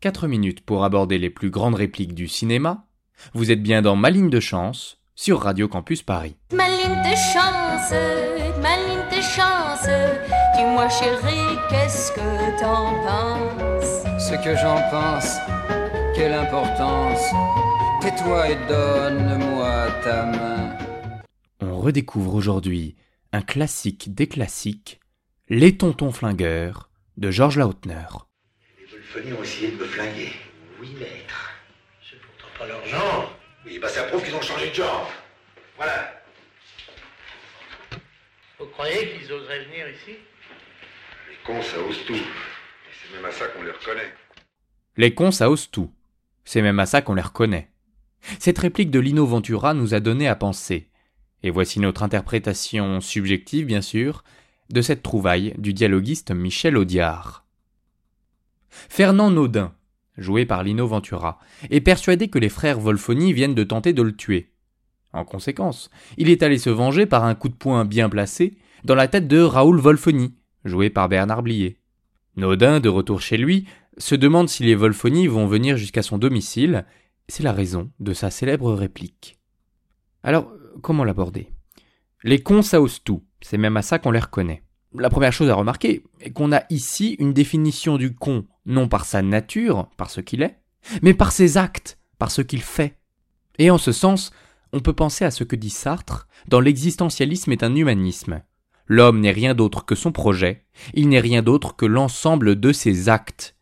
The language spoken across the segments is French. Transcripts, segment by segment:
4 minutes pour aborder les plus grandes répliques du cinéma. Vous êtes bien dans Ma ligne de chance sur Radio Campus Paris. Ma ligne de chance, ma ligne de chance. Dis-moi chérie, qu'est-ce que t'en penses? Ce que j'en pense, quelle importance. Tais-toi et donne-moi ta main. On redécouvre aujourd'hui un classique des classiques, Les Tontons Flingueurs de Georges Lautner. Les Wolfonies ont essayé de me flinguer. Oui, maître. C'est pourtant pas leur genre. Oui, bah ça prouve qu'ils ont changé de genre. Voilà. Vous croyez qu'ils oseraient venir ici? Les cons, ça ose tout. Et c'est même à ça qu'on les reconnaît. Les cons, ça ose tout. C'est même à ça qu'on les reconnaît. Cette réplique de Lino Ventura nous a donné à penser. Et voici notre interprétation subjective, bien sûr, de cette trouvaille du dialoguiste Michel Audiard. Fernand Naudin, joué par Lino Ventura, est persuadé que les frères Wolfoni viennent de tenter de le tuer. En conséquence, il est allé se venger par un coup de poing bien placé dans la tête de Raoul Wolfoni, joué par Bernard Blier. Naudin, de retour chez lui, se demande si les Wolfoni vont venir jusqu'à son domicile. C'est la raison de sa célèbre réplique. Alors, comment l'aborder? Les cons, ça ose tout. C'est même à ça qu'on les reconnaît. La première chose à remarquer est qu'on a ici une définition du con, non par sa nature, par ce qu'il est, mais par ses actes, par ce qu'il fait. Et en ce sens, on peut penser à ce que dit Sartre dans l'existentialisme est un humanisme. L'homme n'est rien d'autre que son projet, il n'est rien d'autre que l'ensemble de ses actes.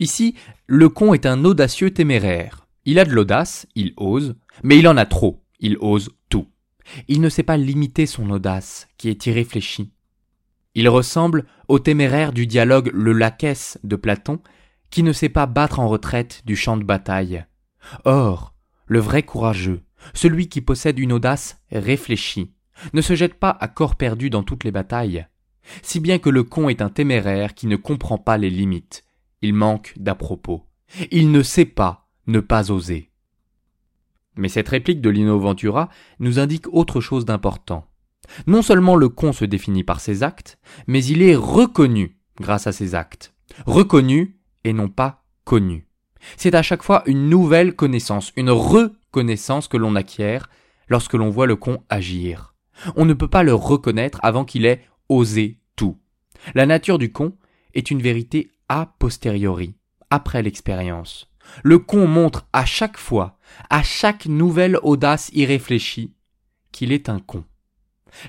Ici, le con est un audacieux téméraire. Il a de l'audace, il ose, mais il en a trop, il ose tout. Il ne sait pas limiter son audace, qui est irréfléchie. Il ressemble au téméraire du dialogue Le Laquès de Platon, qui ne sait pas battre en retraite du champ de bataille. Or, le vrai courageux, celui qui possède une audace réfléchie, ne se jette pas à corps perdu dans toutes les batailles, si bien que le con est un téméraire qui ne comprend pas les limites, il manque d'à propos, il ne sait pas ne pas oser. Mais cette réplique de Lino Ventura nous indique autre chose d'important. Non seulement le con se définit par ses actes, mais il est reconnu grâce à ses actes. Reconnu et non pas connu. C'est à chaque fois une nouvelle connaissance, une reconnaissance que l'on acquiert lorsque l'on voit le con agir. On ne peut pas le reconnaître avant qu'il ait osé tout. La nature du con est une vérité a posteriori, après l'expérience. Le con montre à chaque fois, à chaque nouvelle audace irréfléchie, qu'il est un con.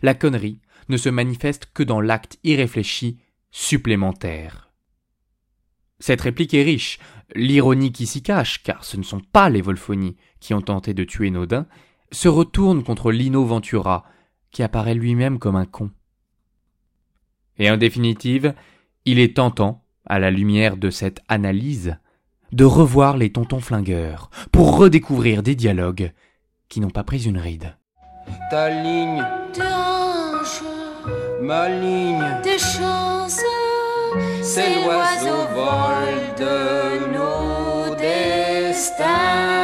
La connerie ne se manifeste que dans l'acte irréfléchi supplémentaire. Cette réplique est riche, l'ironie qui s'y cache, car ce ne sont pas les Volphonies qui ont tenté de tuer Naudin, se retourne contre Lino Ventura, qui apparaît lui-même comme un con. Et en définitive, il est tentant, à la lumière de cette analyse, de revoir les tontons flingueurs, pour redécouvrir des dialogues qui n'ont pas pris une ride. Ta ligne, De hanches, ma ligne, de chance, c'est l'oiseau vol de nos destins.